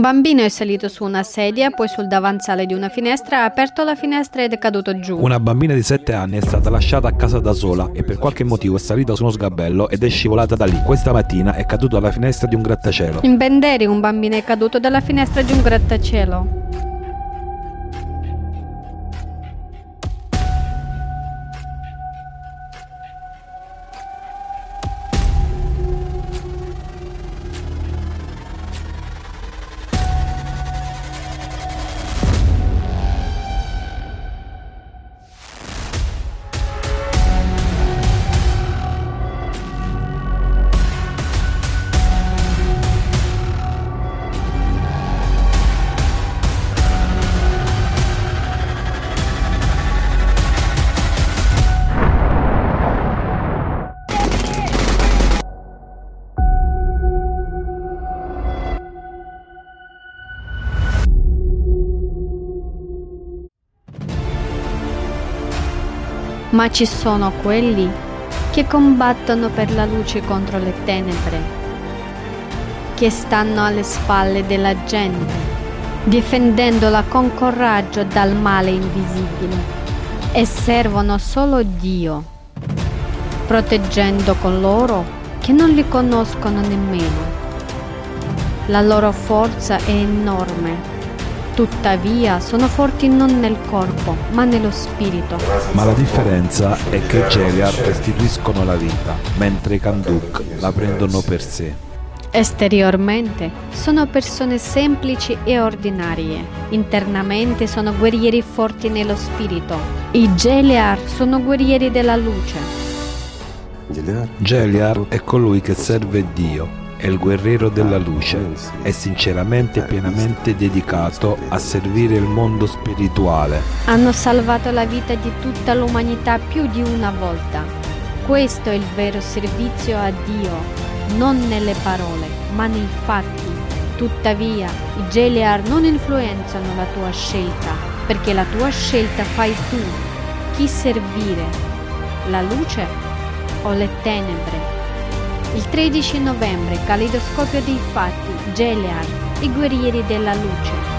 bambino è salito su una sedia, poi sul davanzale di una finestra, ha aperto la finestra ed è caduto giù. Una bambina di 7 anni è stata lasciata a casa da sola e per qualche motivo è salita su uno sgabello ed è scivolata da lì. Questa mattina è caduto dalla finestra di un grattacielo. In Benderi un bambino è caduto dalla finestra di un grattacielo. Ma ci sono quelli che combattono per la luce contro le tenebre, che stanno alle spalle della gente, difendendola con coraggio dal male invisibile e servono solo Dio, proteggendo coloro che non li conoscono nemmeno. La loro forza è enorme Tuttavia sono forti non nel corpo, ma nello spirito. Ma la differenza è che i Geliar restituiscono la vita, mentre i Kanduk la prendono per sé. Esteriormente sono persone semplici e ordinarie, internamente sono guerrieri forti nello spirito. I Geliar sono guerrieri della luce. Geliar è colui che serve Dio è il guerriero della luce, è sinceramente e pienamente dedicato a servire il mondo spirituale. Hanno salvato la vita di tutta l'umanità più di una volta. Questo è il vero servizio a Dio, non nelle parole, ma nei fatti. Tuttavia, i Geliar non influenzano la tua scelta, perché la tua scelta fai tu. Chi servire? La luce o le tenebre? Il 13 novembre, Caleidoscopio dei fatti, Gelear, i guerrieri della luce.